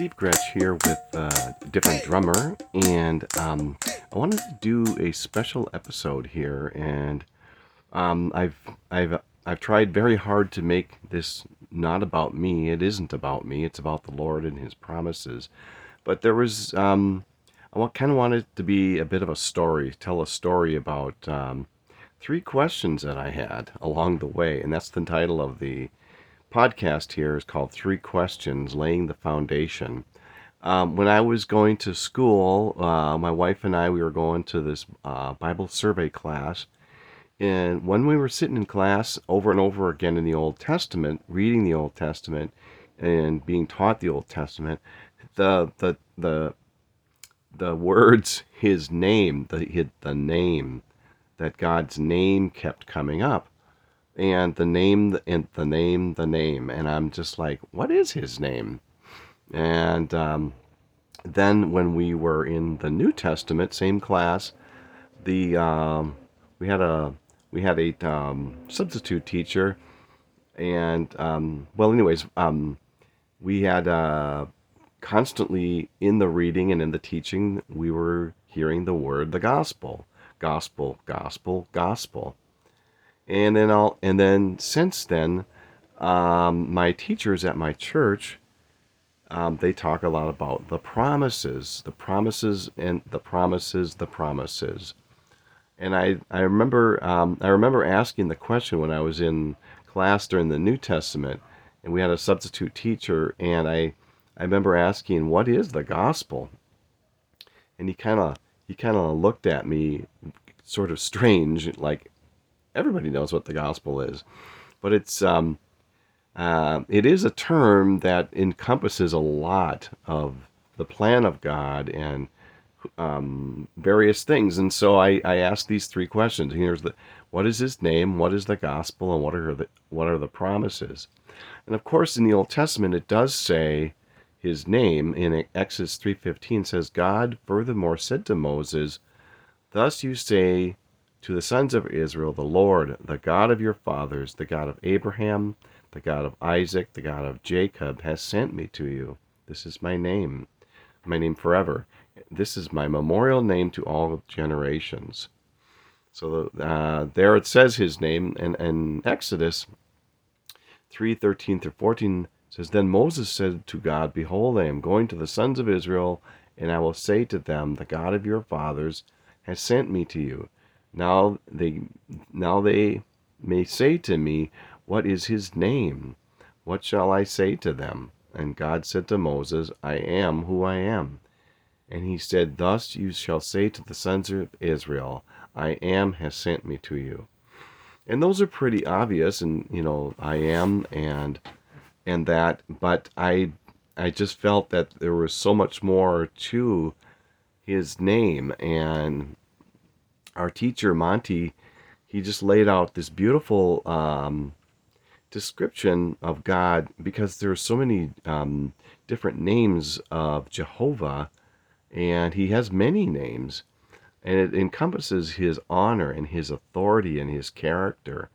Steve Gretsch here with a different drummer, and um, I wanted to do a special episode here. And um, I've I've I've tried very hard to make this not about me. It isn't about me. It's about the Lord and His promises. But there was um, I kind of wanted to be a bit of a story, tell a story about um, three questions that I had along the way, and that's the title of the podcast here is called Three Questions Laying the Foundation. Um, when I was going to school, uh, my wife and I, we were going to this uh, Bible survey class. And when we were sitting in class over and over again in the Old Testament, reading the Old Testament and being taught the Old Testament, the, the, the, the words, his name, the, the name, that God's name kept coming up and the name and the name the name. And i'm just like what is his name? And um, then when we were in the new testament same class the um, we had a we had a um, substitute teacher. And um, well anyways um, we had uh, constantly in the reading and in the teaching we were hearing the word the gospel. Gospel gospel gospel and then I'll and then since then, um, my teachers at my church, um, they talk a lot about the promises, the promises, and the promises, the promises. And I I remember um, I remember asking the question when I was in class during the New Testament, and we had a substitute teacher, and I I remember asking, "What is the gospel?" And he kind of he kind of looked at me, sort of strange, like everybody knows what the gospel is, but it's um, uh, it is a term that encompasses a lot of the plan of God and um, various things. And so I, I asked these three questions. Here's the what is his name, what is the gospel, and what are the what are the promises? And of course, in the Old Testament, it does say his name in Exodus 3:15 says God furthermore said to Moses, "Thus you say to the sons of Israel, the Lord, the God of your fathers, the God of Abraham, the God of Isaac, the God of Jacob, has sent me to you. This is my name, my name forever. This is my memorial name to all generations. So uh, there it says his name, and, and Exodus 3 13 through 14 says, Then Moses said to God, Behold, I am going to the sons of Israel, and I will say to them, The God of your fathers has sent me to you. Now they now they may say to me, What is his name? What shall I say to them? And God said to Moses, I am who I am. And he said, Thus you shall say to the sons of Israel, I am has sent me to you. And those are pretty obvious, and you know, I am and and that, but I I just felt that there was so much more to his name and our teacher Monty, he just laid out this beautiful um, description of God because there are so many um, different names of Jehovah, and he has many names, and it encompasses his honor and his authority and his character.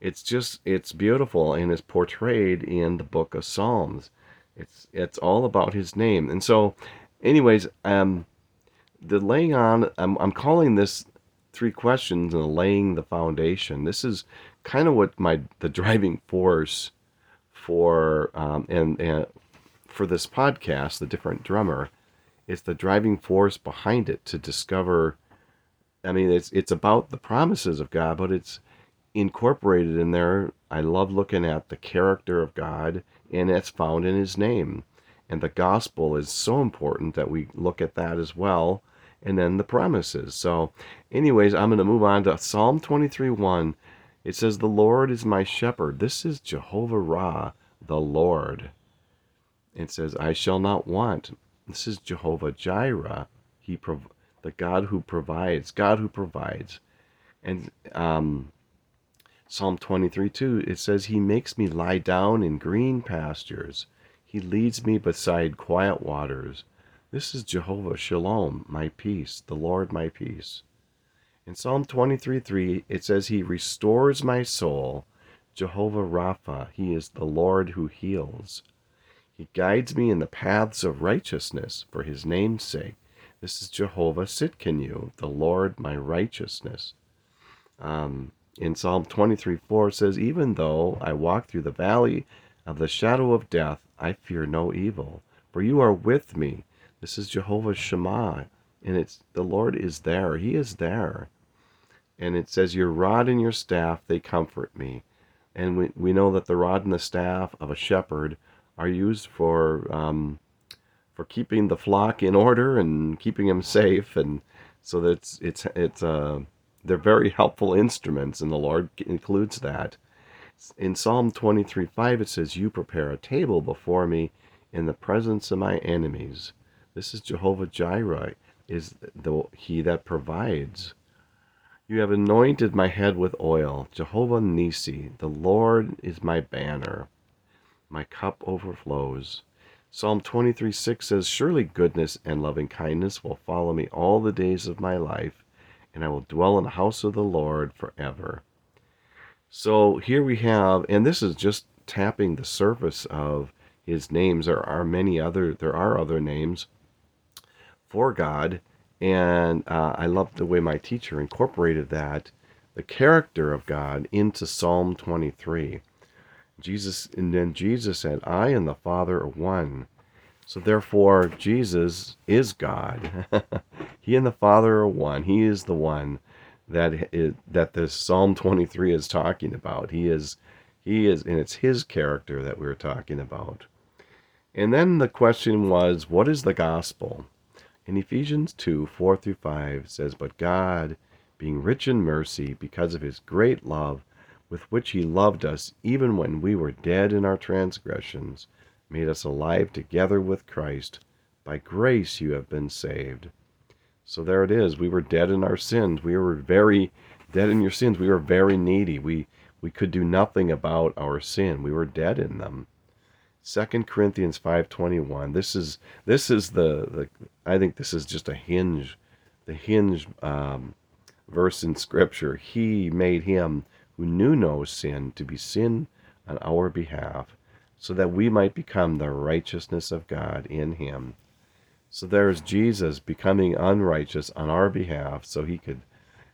It's just it's beautiful and is portrayed in the book of Psalms. It's it's all about his name, and so, anyways, um, the laying on. I'm I'm calling this three questions and laying the foundation. This is kind of what my the driving force for um, and, and for this podcast, the different drummer, is the driving force behind it to discover. I mean, it's it's about the promises of God, but it's incorporated in there. I love looking at the character of God, and it's found in His name. And the gospel is so important that we look at that as well and then the promises. So, anyways, I'm going to move on to Psalm 23 1. It says, The Lord is my shepherd. This is Jehovah Ra, the Lord. It says, I shall not want. This is Jehovah Jireh, he prov- the God who provides, God who provides. And um, Psalm 23 2, it says, He makes me lie down in green pastures. He leads me beside quiet waters. This is Jehovah Shalom, my peace, the Lord my peace. In Psalm 23 3, it says, He restores my soul. Jehovah Rapha, He is the Lord who heals. He guides me in the paths of righteousness for his name's sake. This is Jehovah Tsidkenu, the Lord my righteousness. Um, in Psalm 23 4 says, Even though I walk through the valley of the shadow of death, I fear no evil, for you are with me. This is Jehovah Shammah, and it's the Lord is there. He is there. And it says, Your rod and your staff, they comfort me. And we, we know that the rod and the staff of a shepherd are used for um, for keeping the flock in order and keeping them safe, and so that it's it's it's uh, they're very helpful instruments, and the Lord includes that. In Psalm 23 5, it says, You prepare a table before me in the presence of my enemies. This is Jehovah Jireh, is the He that provides. You have anointed my head with oil. Jehovah Nisi, the Lord is my banner. My cup overflows. Psalm 23 6 says, Surely goodness and loving kindness will follow me all the days of my life, and I will dwell in the house of the Lord forever. So here we have, and this is just tapping the surface of his names. There are many other, there are other names for God, and uh, I love the way my teacher incorporated that, the character of God, into Psalm 23. Jesus, and then Jesus said, I and the Father are one. So therefore, Jesus is God. he and the Father are one. He is the one that is, that this Psalm 23 is talking about. He is, he is, and it's his character that we're talking about. And then the question was, what is the gospel? In Ephesians 2 4 through 5 says, But God, being rich in mercy, because of his great love with which he loved us, even when we were dead in our transgressions, made us alive together with Christ. By grace you have been saved. So there it is. We were dead in our sins. We were very dead in your sins. We were very needy. We we could do nothing about our sin. We were dead in them. Second Corinthians 5:21. This is this is the, the I think this is just a hinge, the hinge um, verse in Scripture. He made him who knew no sin to be sin on our behalf, so that we might become the righteousness of God in him. So there's Jesus becoming unrighteous on our behalf so he could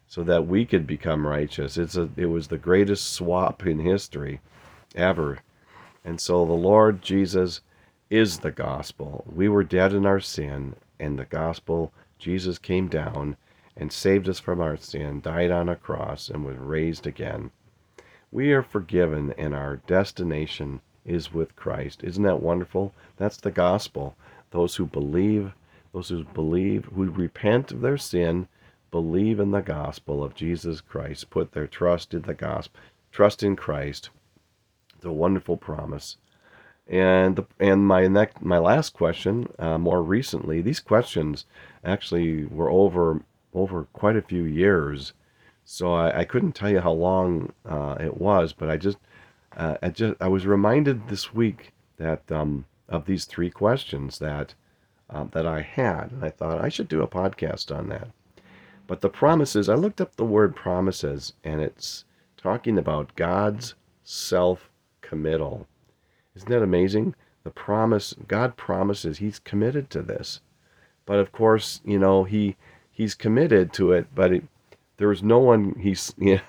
so that we could become righteous. It's a it was the greatest swap in history ever. And so the Lord Jesus is the gospel. We were dead in our sin and the gospel Jesus came down and saved us from our sin, died on a cross and was raised again. We are forgiven and our destination is with Christ. Isn't that wonderful? That's the gospel those who believe, those who believe, who repent of their sin, believe in the gospel of Jesus Christ, put their trust in the gospel, trust in Christ. It's a wonderful promise. And the, and my next my last question, uh, more recently, these questions actually were over over quite a few years, so I, I couldn't tell you how long uh, it was, but I just uh, I just I was reminded this week that um, of these three questions that uh, that I had, and I thought I should do a podcast on that. But the promises, I looked up the word promises, and it's talking about God's self committal. Isn't that amazing? The promise, God promises He's committed to this. But of course, you know, He He's committed to it, but it, there's no one He's yeah,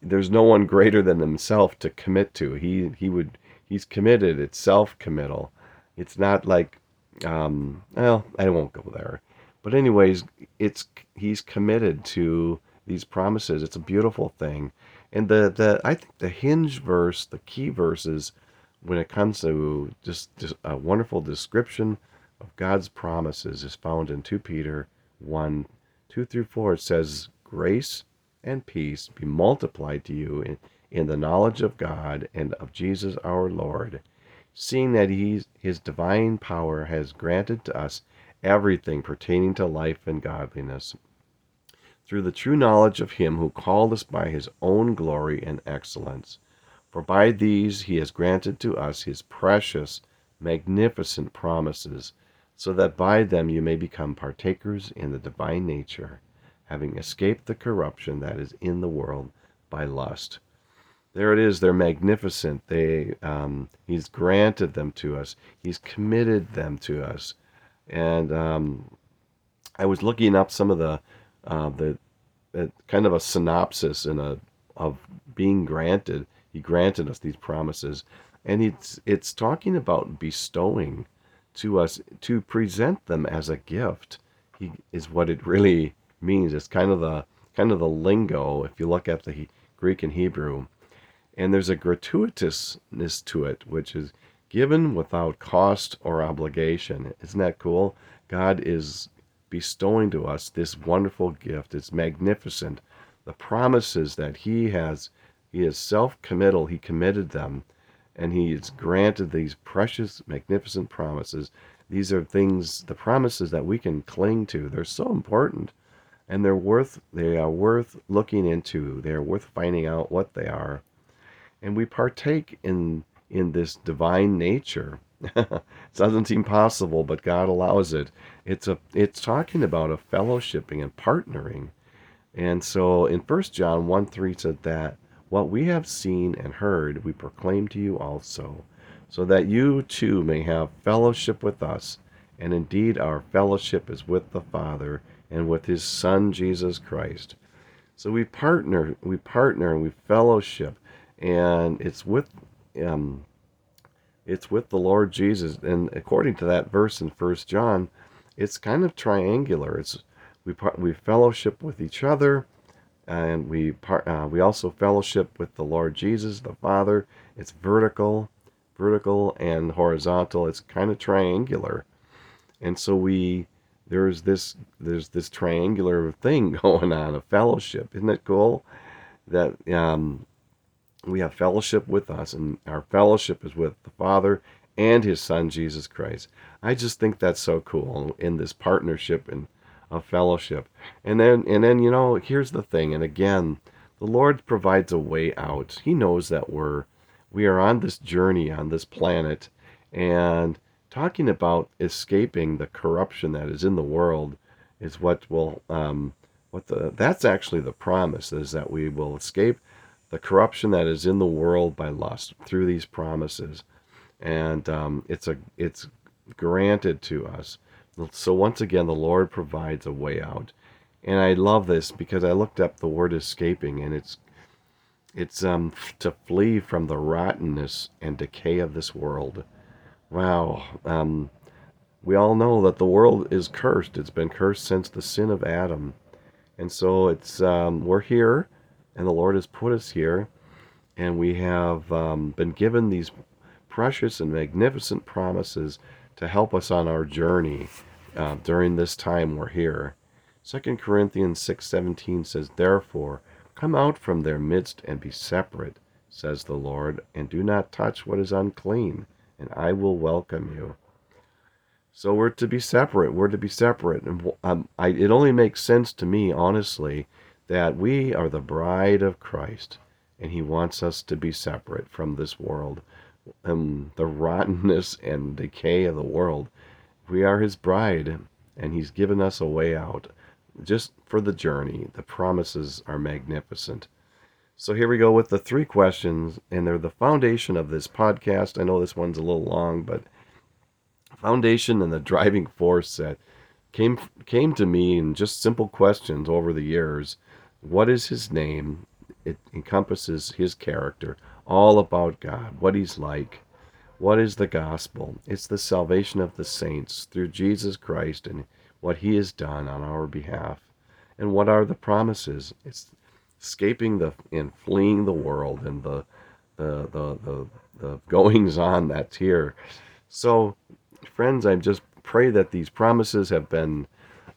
there's no one greater than Himself to commit to. He He would He's committed. It's self committal. It's not like um, well, I won't go there. But anyways, it's he's committed to these promises. It's a beautiful thing. And the, the I think the hinge verse, the key verses when it comes to just, just a wonderful description of God's promises is found in 2 Peter 1 2 through 4. It says, Grace and peace be multiplied to you in, in the knowledge of God and of Jesus our Lord seeing that he's, his divine power has granted to us everything pertaining to life and godliness, through the true knowledge of him who called us by his own glory and excellence. For by these he has granted to us his precious, magnificent promises, so that by them you may become partakers in the divine nature, having escaped the corruption that is in the world by lust. there it is. They're magnificent. They um, He's granted them to us. He's committed them to us. And um, I was looking up some of the uh, uh, kind of a synopsis in a of being granted. He granted us these promises, and it's it's talking about bestowing to us to present them as a gift. He is what it really means. It's kind of the kind of the lingo if you look at the Greek and Hebrew. And there's a gratuitousness to it, which is given without cost or obligation. Isn't that cool? God is bestowing to us this wonderful gift. It's magnificent. The promises that He has, He is self committal, He committed them, and He has granted these precious, magnificent promises. These are things, the promises that we can cling to. They're so important and they're worth they are worth looking into they are worth finding out what they are and we partake in in this divine nature it doesn't seem possible but god allows it. It's a it's talking about a fellowshipping and partnering. And so in 1 john 1 3 said that what we have seen and heard we proclaim to you also so that you too may have fellowship with us. And indeed our fellowship is with the father and with his son Jesus Christ. So we partner, we partner, and we fellowship, and it's with um, it's with the Lord Jesus. And according to that verse in First John, it's kind of triangular. It's we we fellowship with each other, and we part, uh, we also fellowship with the Lord Jesus, the Father. It's vertical, vertical and horizontal. It's kind of triangular, and so we there's this there's this triangular thing going on a fellowship isn't it cool that um, we have fellowship with us and our fellowship is with the father and his son jesus christ. I just think that's so cool in this partnership and a fellowship. And then and then you know here's the thing and again the lord provides a way out. He knows that we're we are on this journey on this planet and talking about escaping the corruption that is in the world is what will um, what the that's actually the promise is that we will escape the corruption that is in the world by lust through these promises and um, it's a it's granted to us so once again the lord provides a way out and i love this because i looked up the word escaping and it's it's um to flee from the rottenness and decay of this world Wow. Um, we all know that the world is cursed. It's been cursed since the sin of Adam. And so it's um, we're here, and the Lord has put us here, and we have um, been given these precious and magnificent promises to help us on our journey uh, during this time we're here. 2 Corinthians 6:17 says, "Therefore, come out from their midst and be separate," says the Lord, "and do not touch what is unclean." and I will welcome you. So we're to be separate. We're to be separate. And um, I, it only makes sense to me, honestly, that we are the bride of Christ, and He wants us to be separate from this world, um, the rottenness and decay of the world. We are His bride, and He's given us a way out just for the journey. The promises are magnificent. So here we go with the three questions, and they're the foundation of this podcast. I know this one's a little long, but foundation and the driving force that came came to me in just simple questions over the years. What is his name? It encompasses his character, all about God, what he's like. What is the gospel? It's the salvation of the saints through Jesus Christ and what he has done on our behalf. And what are the promises? It's escaping the and fleeing the world and the the the the, the goings on that's here. So, friends, I just pray that these promises have been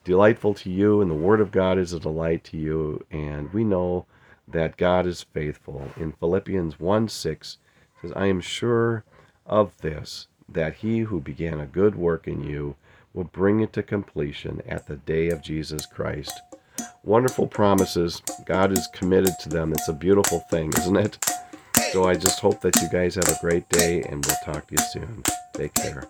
delightful to you, and the Word of God is a delight to you. And we know that God is faithful. In Philippians 1 6 says, I am sure of this, that he who began a good work in you will bring it to completion at the day of Jesus Christ wonderful promises. God is committed to them. It's a beautiful thing, isn't it? So I just hope that you guys have a great day and we'll talk to you soon. Take care.